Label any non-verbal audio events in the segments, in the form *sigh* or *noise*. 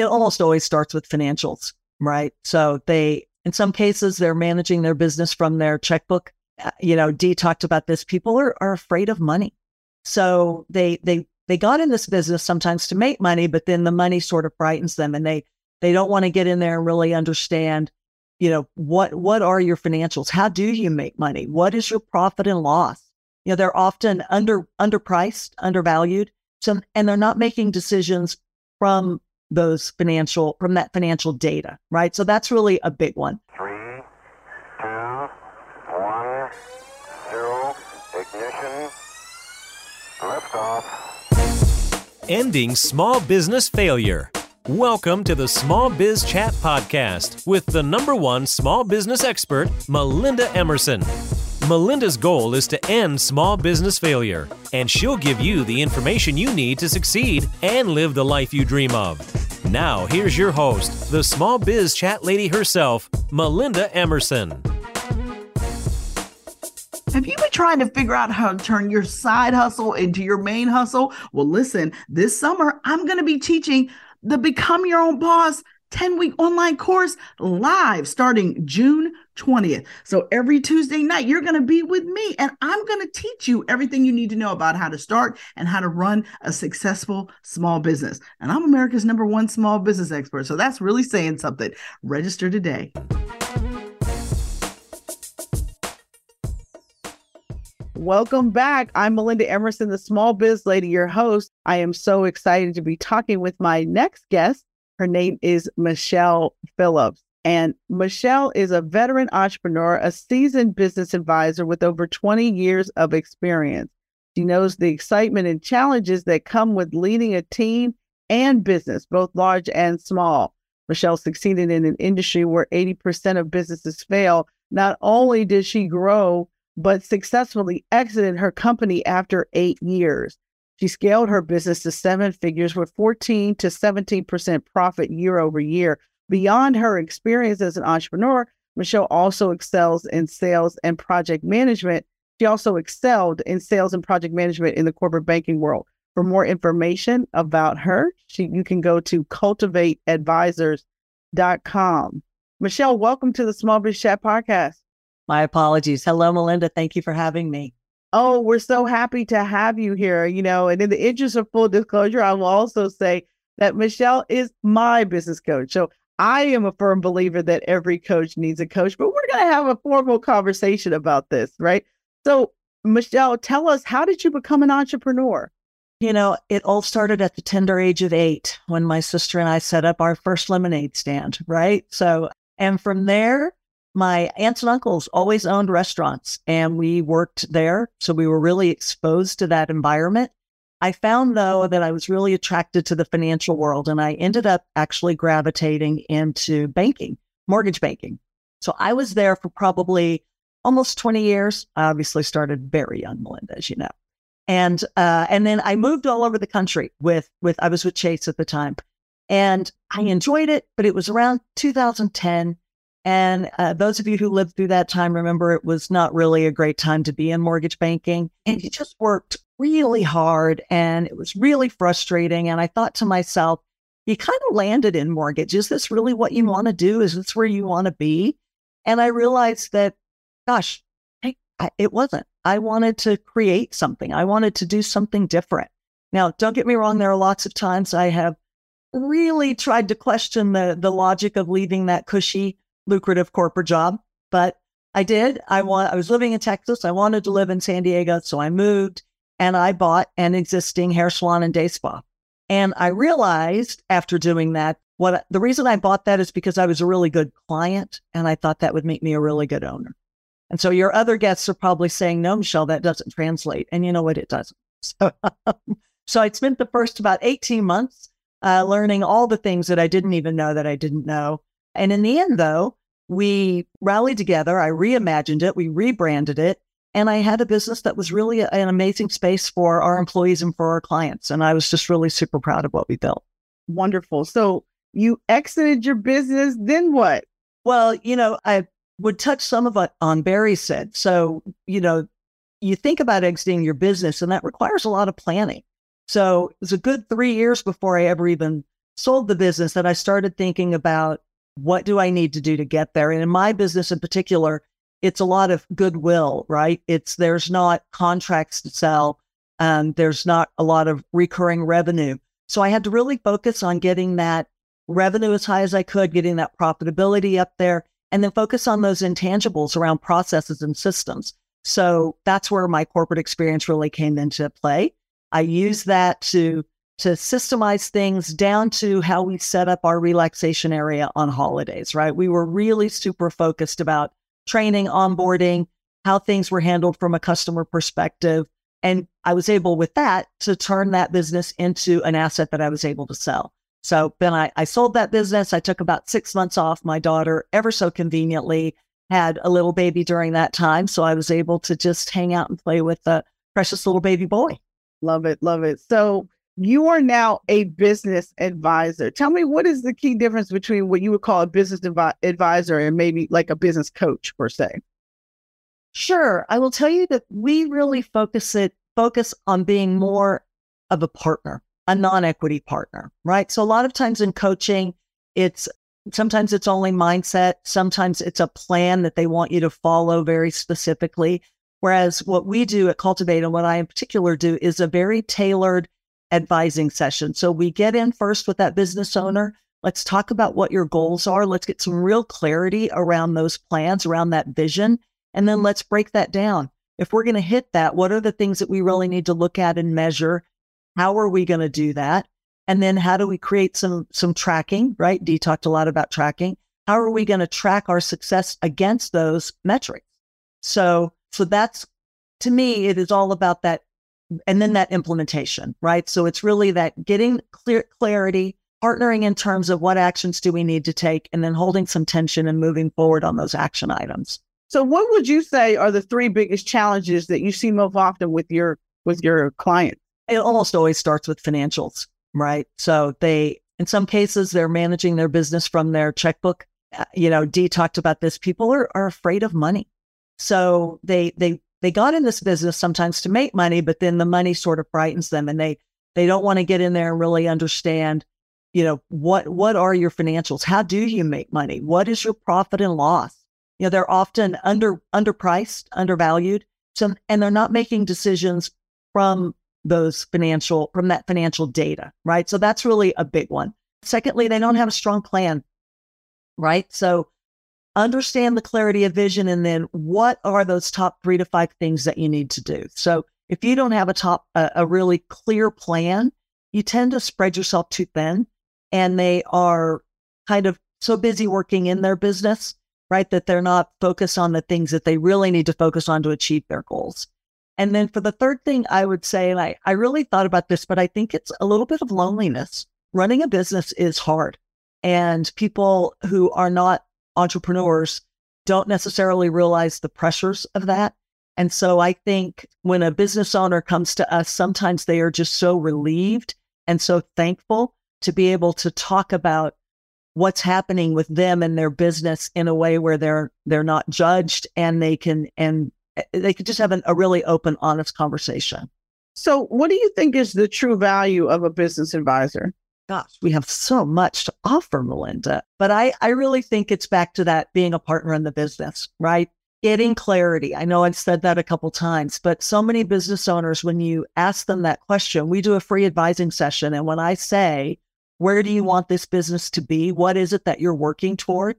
it almost always starts with financials, right? So they, in some cases, they're managing their business from their checkbook. Uh, you know, Dee talked about this. People are, are afraid of money. So they, they, they got in this business sometimes to make money, but then the money sort of frightens them and they, they don't want to get in there and really understand, you know, what, what are your financials? How do you make money? What is your profit and loss? You know, they're often under, underpriced, undervalued. So, and they're not making decisions from those financial from that financial data, right? So that's really a big one. Three, two, one, zero, ignition, liftoff. Ending small business failure. Welcome to the Small Biz Chat podcast with the number one small business expert, Melinda Emerson. Melinda's goal is to end small business failure, and she'll give you the information you need to succeed and live the life you dream of. Now, here's your host, the small biz chat lady herself, Melinda Emerson. Have you been trying to figure out how to turn your side hustle into your main hustle? Well, listen, this summer I'm going to be teaching the Become Your Own Boss 10 week online course live starting June 20th. So every Tuesday night, you're going to be with me and I'm going to teach you everything you need to know about how to start and how to run a successful small business. And I'm America's number one small business expert. So that's really saying something. Register today. Welcome back. I'm Melinda Emerson, the small biz lady, your host. I am so excited to be talking with my next guest. Her name is Michelle Phillips. And Michelle is a veteran entrepreneur, a seasoned business advisor with over 20 years of experience. She knows the excitement and challenges that come with leading a team and business, both large and small. Michelle succeeded in an industry where 80% of businesses fail. Not only did she grow, but successfully exited her company after eight years. She scaled her business to seven figures with 14 to 17% profit year over year. Beyond her experience as an entrepreneur, Michelle also excels in sales and project management. She also excelled in sales and project management in the corporate banking world. For more information about her, she, you can go to cultivateadvisors.com. Michelle, welcome to the Small Biz Chat podcast. My apologies. Hello, Melinda. Thank you for having me. Oh, we're so happy to have you here. You know, and in the interest of full disclosure, I will also say that Michelle is my business coach. So I am a firm believer that every coach needs a coach, but we're going to have a formal conversation about this, right? So, Michelle, tell us, how did you become an entrepreneur? You know, it all started at the tender age of eight when my sister and I set up our first lemonade stand, right? So, and from there, my aunts and uncles always owned restaurants and we worked there. So we were really exposed to that environment. I found though that I was really attracted to the financial world and I ended up actually gravitating into banking, mortgage banking. So I was there for probably almost 20 years. I obviously started very young, Melinda, as you know. And uh, and then I moved all over the country with with I was with Chase at the time. And I enjoyed it, but it was around 2010 and uh, those of you who lived through that time remember it was not really a great time to be in mortgage banking. And it just worked really hard and it was really frustrating. And I thought to myself, you kind of landed in mortgage. Is this really what you want to do? Is this where you want to be? And I realized that, gosh, I, I, it wasn't. I wanted to create something, I wanted to do something different. Now, don't get me wrong, there are lots of times I have really tried to question the, the logic of leaving that cushy lucrative corporate job, but I did. I want I was living in Texas. I wanted to live in San Diego, so I moved and I bought an existing hair salon and day spa. And I realized after doing that, what the reason I bought that is because I was a really good client and I thought that would make me a really good owner. And so your other guests are probably saying, no, Michelle, that doesn't translate. And you know what? It doesn't. *laughs* So, so I spent the first about 18 months uh, learning all the things that I didn't even know that I didn't know. And in the end, though, we rallied together. I reimagined it, we rebranded it, and I had a business that was really an amazing space for our employees and for our clients. And I was just really super proud of what we built. Wonderful. So you exited your business, then what? Well, you know, I would touch some of what on Barry said. So, you know, you think about exiting your business, and that requires a lot of planning. So it was a good three years before I ever even sold the business that I started thinking about what do I need to do to get there? And in my business in particular, it's a lot of goodwill, right? It's there's not contracts to sell. Um, there's not a lot of recurring revenue. So I had to really focus on getting that revenue as high as I could, getting that profitability up there, and then focus on those intangibles around processes and systems. So that's where my corporate experience really came into play. I used that to to systemize things down to how we set up our relaxation area on holidays, right? We were really super focused about training, onboarding, how things were handled from a customer perspective. And I was able with that to turn that business into an asset that I was able to sell. So then I, I sold that business. I took about six months off. My daughter, ever so conveniently, had a little baby during that time. So I was able to just hang out and play with the precious little baby boy. Love it. Love it. So you are now a business advisor. Tell me what is the key difference between what you would call a business advi- advisor and maybe like a business coach per se? Sure. I will tell you that we really focus it focus on being more of a partner, a non-equity partner, right? So a lot of times in coaching, it's sometimes it's only mindset, sometimes it's a plan that they want you to follow very specifically. Whereas what we do at Cultivate and what I in particular do is a very tailored advising session. So we get in first with that business owner. Let's talk about what your goals are. Let's get some real clarity around those plans, around that vision. And then let's break that down. If we're going to hit that, what are the things that we really need to look at and measure? How are we going to do that? And then how do we create some some tracking, right? Dee talked a lot about tracking. How are we going to track our success against those metrics? So so that's to me, it is all about that and then that implementation, right? So it's really that getting clear clarity, partnering in terms of what actions do we need to take, and then holding some tension and moving forward on those action items. So what would you say are the three biggest challenges that you see most often with your with your client? It almost always starts with financials, right? So they in some cases they're managing their business from their checkbook. Uh, you know, Dee talked about this. People are, are afraid of money. So they they they got in this business sometimes to make money, but then the money sort of frightens them and they they don't want to get in there and really understand, you know, what what are your financials? How do you make money? What is your profit and loss? You know, they're often under underpriced, undervalued. So and they're not making decisions from those financial from that financial data, right? So that's really a big one. Secondly, they don't have a strong plan, right? So understand the clarity of vision and then what are those top three to five things that you need to do. So if you don't have a top a, a really clear plan you tend to spread yourself too thin and they are kind of so busy working in their business right that they're not focused on the things that they really need to focus on to achieve their goals. And then for the third thing i would say and i, I really thought about this but i think it's a little bit of loneliness. Running a business is hard and people who are not entrepreneurs don't necessarily realize the pressures of that. And so I think when a business owner comes to us, sometimes they are just so relieved and so thankful to be able to talk about what's happening with them and their business in a way where they're they're not judged and they can and they can just have an, a really open honest conversation so what do you think is the true value of a business advisor gosh, we have so much to offer, Melinda. But I, I really think it's back to that being a partner in the business, right? Getting mm-hmm. clarity. I know I've said that a couple times, but so many business owners, when you ask them that question, we do a free advising session. And when I say, where do you mm-hmm. want this business to be? What is it that you're working toward?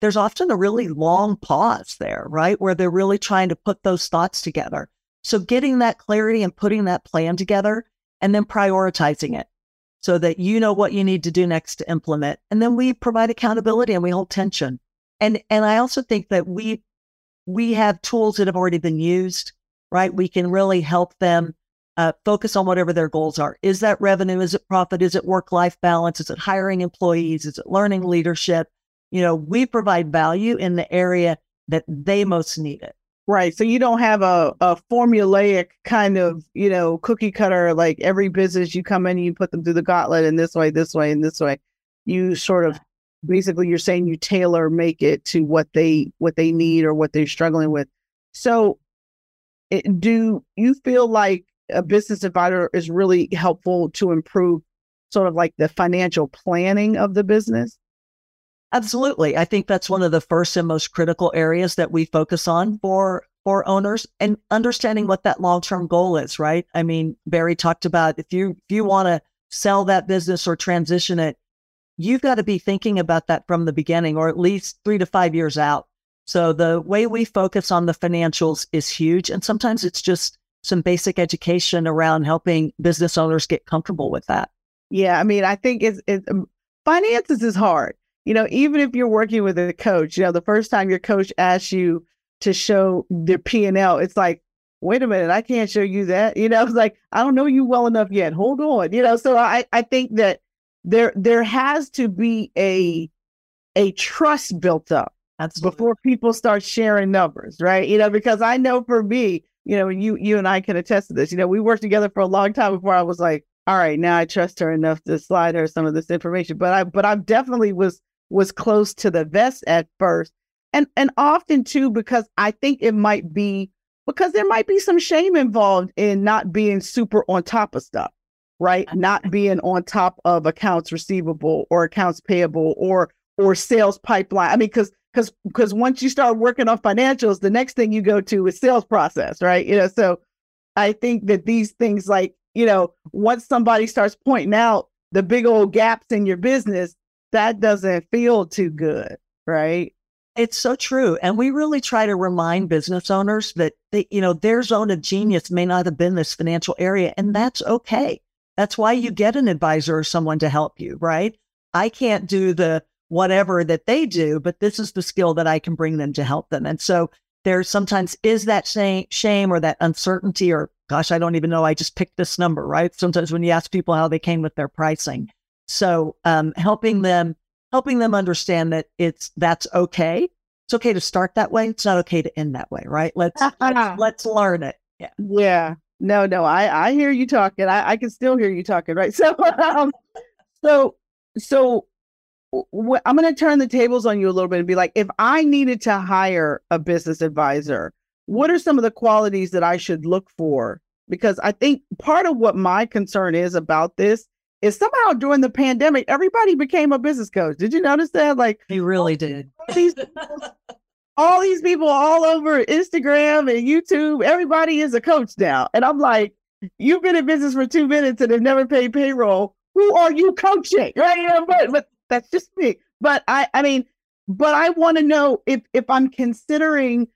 There's often a really long pause there, right? Where they're really trying to put those thoughts together. So getting that clarity and putting that plan together and then prioritizing it so that you know what you need to do next to implement. And then we provide accountability and we hold tension. And and I also think that we we have tools that have already been used, right? We can really help them uh, focus on whatever their goals are. Is that revenue? Is it profit? Is it work life balance? Is it hiring employees? Is it learning leadership? You know, we provide value in the area that they most need it. Right. So you don't have a, a formulaic kind of, you know, cookie cutter, like every business you come in, you put them through the gauntlet in this way, this way, and this way. You sort of basically you're saying you tailor make it to what they what they need or what they're struggling with. So it, do you feel like a business advisor is really helpful to improve sort of like the financial planning of the business? Absolutely. I think that's one of the first and most critical areas that we focus on for for owners and understanding what that long-term goal is, right? I mean, Barry talked about if you if you want to sell that business or transition it, you've got to be thinking about that from the beginning or at least 3 to 5 years out. So the way we focus on the financials is huge and sometimes it's just some basic education around helping business owners get comfortable with that. Yeah, I mean, I think it's, it's um, finances is hard. You know, even if you're working with a coach, you know, the first time your coach asks you to show their P and L, it's like, wait a minute, I can't show you that. You know, *laughs* it's like I don't know you well enough yet. Hold on. You know, so I I think that there there has to be a a trust built up Absolutely. before people start sharing numbers, right? You know, because I know for me, you know, you you and I can attest to this. You know, we worked together for a long time before I was like, all right, now I trust her enough to slide her some of this information. But I but I definitely was was close to the vest at first. And and often too, because I think it might be because there might be some shame involved in not being super on top of stuff, right? Not being on top of accounts receivable or accounts payable or or sales pipeline. I mean, because because because once you start working on financials, the next thing you go to is sales process, right? You know, so I think that these things like, you know, once somebody starts pointing out the big old gaps in your business, that doesn't feel too good, right? It's so true. And we really try to remind business owners that they, you know, their zone of genius may not have been this financial area, and that's okay. That's why you get an advisor or someone to help you, right? I can't do the whatever that they do, but this is the skill that I can bring them to help them. And so there sometimes is that shame or that uncertainty or gosh, I don't even know. I just picked this number, right? Sometimes when you ask people how they came with their pricing. So um, helping them, helping them understand that it's that's okay. It's okay to start that way. It's not okay to end that way, right? Let's let's, *laughs* let's learn it. Yeah. Yeah. No, no, I I hear you talking. I I can still hear you talking, right? *laughs* So um, so so I'm going to turn the tables on you a little bit and be like, if I needed to hire a business advisor, what are some of the qualities that I should look for? Because I think part of what my concern is about this is somehow during the pandemic, everybody became a business coach. Did you notice that? Like, he really did. All these, all these people all over Instagram and YouTube, everybody is a coach now. And I'm like, you've been in business for two minutes and have never paid payroll. Who are you coaching? *laughs* Right? But, but that's just me. But I, I mean, but I want to know if if I'm considering,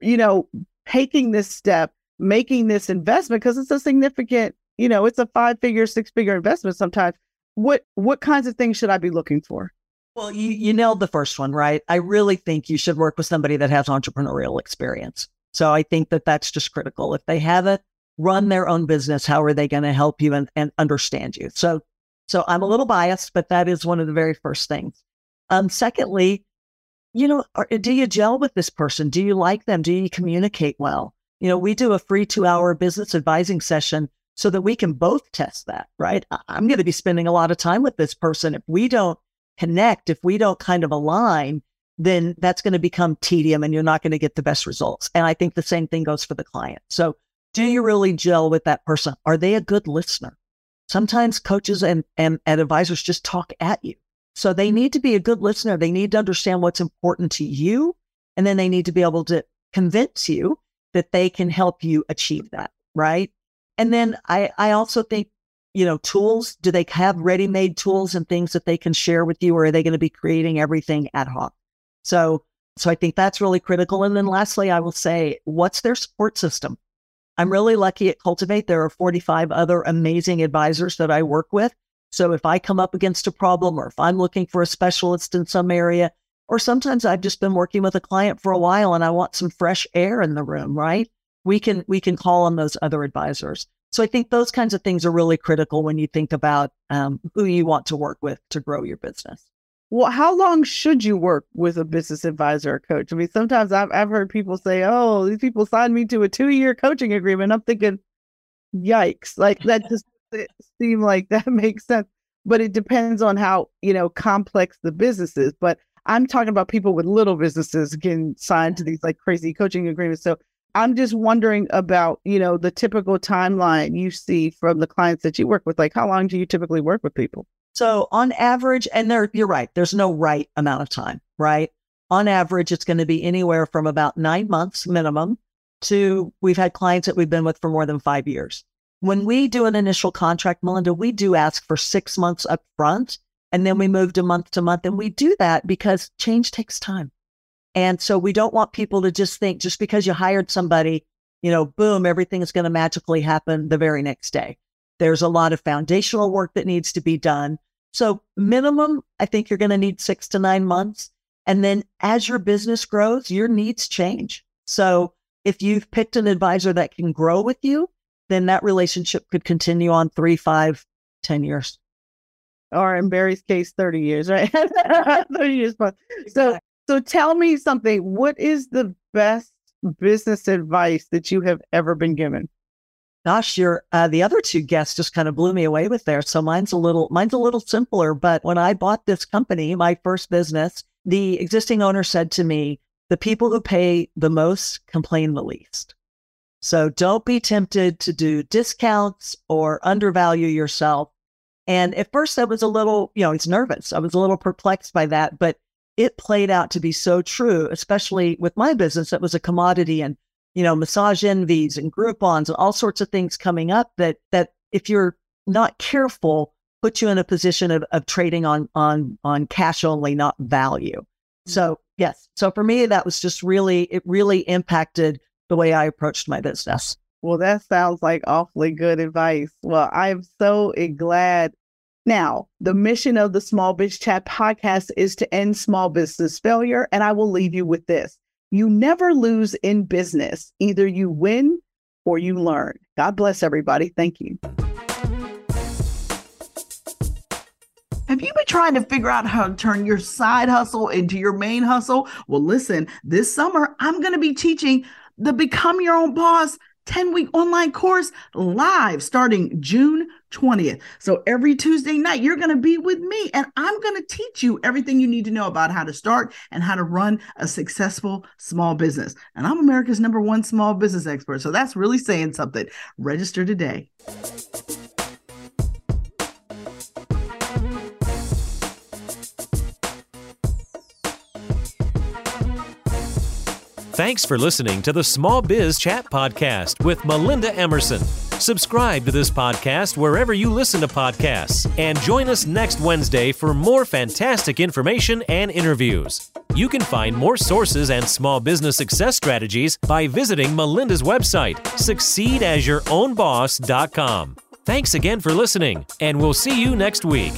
you know, taking this step, making this investment because it's a significant, you know, it's a five figure, six figure investment sometimes. What what kinds of things should I be looking for? Well, you you nailed the first one, right? I really think you should work with somebody that has entrepreneurial experience. So I think that that's just critical. If they haven't run their own business, how are they going to help you and, and understand you? So so I'm a little biased, but that is one of the very first things. Um, secondly, you know, are, do you gel with this person? Do you like them? Do you communicate well? You know, we do a free two hour business advising session so that we can both test that, right? I'm going to be spending a lot of time with this person. If we don't connect, if we don't kind of align, then that's going to become tedium and you're not going to get the best results. And I think the same thing goes for the client. So, do you really gel with that person? Are they a good listener? Sometimes coaches and, and, and advisors just talk at you. So they need to be a good listener. They need to understand what's important to you. And then they need to be able to convince you that they can help you achieve that. Right. And then I, I also think, you know, tools, do they have ready made tools and things that they can share with you, or are they going to be creating everything ad hoc? So, so I think that's really critical. And then lastly, I will say, what's their support system? I'm really lucky at Cultivate. There are 45 other amazing advisors that I work with. So if I come up against a problem or if I'm looking for a specialist in some area, or sometimes I've just been working with a client for a while and I want some fresh air in the room, right? We can we can call on those other advisors. So I think those kinds of things are really critical when you think about um, who you want to work with to grow your business. Well, how long should you work with a business advisor or coach? I mean, sometimes I've I've heard people say, "Oh, these people signed me to a two year coaching agreement." I'm thinking, "Yikes!" Like *laughs* that just seem like that *laughs* makes sense. But it depends on how you know complex the business is. But I'm talking about people with little businesses getting signed to these like crazy coaching agreements. So I'm just wondering about, you know, the typical timeline you see from the clients that you work with. Like, how long do you typically work with people? So, on average, and there, you're right, there's no right amount of time, right? On average, it's going to be anywhere from about nine months minimum to we've had clients that we've been with for more than five years. When we do an initial contract, Melinda, we do ask for six months up front and then we move to month to month. And we do that because change takes time. And so we don't want people to just think just because you hired somebody, you know, boom, everything is going to magically happen the very next day. There's a lot of foundational work that needs to be done. So minimum, I think you're going to need six to nine months. And then as your business grows, your needs change. So if you've picked an advisor that can grow with you, then that relationship could continue on three, five, ten years. Or in Barry's case, 30 years, right? *laughs* 30 years. So, so tell me something. What is the best business advice that you have ever been given? Gosh, your uh, the other two guests just kind of blew me away with there. So mine's a little mine's a little simpler. But when I bought this company, my first business, the existing owner said to me, "The people who pay the most complain the least." So don't be tempted to do discounts or undervalue yourself. And at first, I was a little, you know, it's nervous. I was a little perplexed by that, but it played out to be so true, especially with my business. That was a commodity and, you know, massage envies and Groupons and all sorts of things coming up that, that if you're not careful, put you in a position of, of trading on, on, on cash only, not value. Mm-hmm. So yes. So for me, that was just really, it really impacted the way I approached my business. Well, that sounds like awfully good advice. Well, I'm so glad. Now, the mission of the Small Biz Chat podcast is to end small business failure. And I will leave you with this you never lose in business, either you win or you learn. God bless everybody. Thank you. Have you been trying to figure out how to turn your side hustle into your main hustle? Well, listen, this summer I'm going to be teaching the Become Your Own Boss 10 week online course live starting June 20th. So every Tuesday night, you're going to be with me and I'm going to teach you everything you need to know about how to start and how to run a successful small business. And I'm America's number one small business expert. So that's really saying something. Register today. Thanks for listening to the Small Biz Chat Podcast with Melinda Emerson. Subscribe to this podcast wherever you listen to podcasts and join us next Wednesday for more fantastic information and interviews. You can find more sources and small business success strategies by visiting Melinda's website, succeedasYourOwnBoss.com. Thanks again for listening, and we'll see you next week.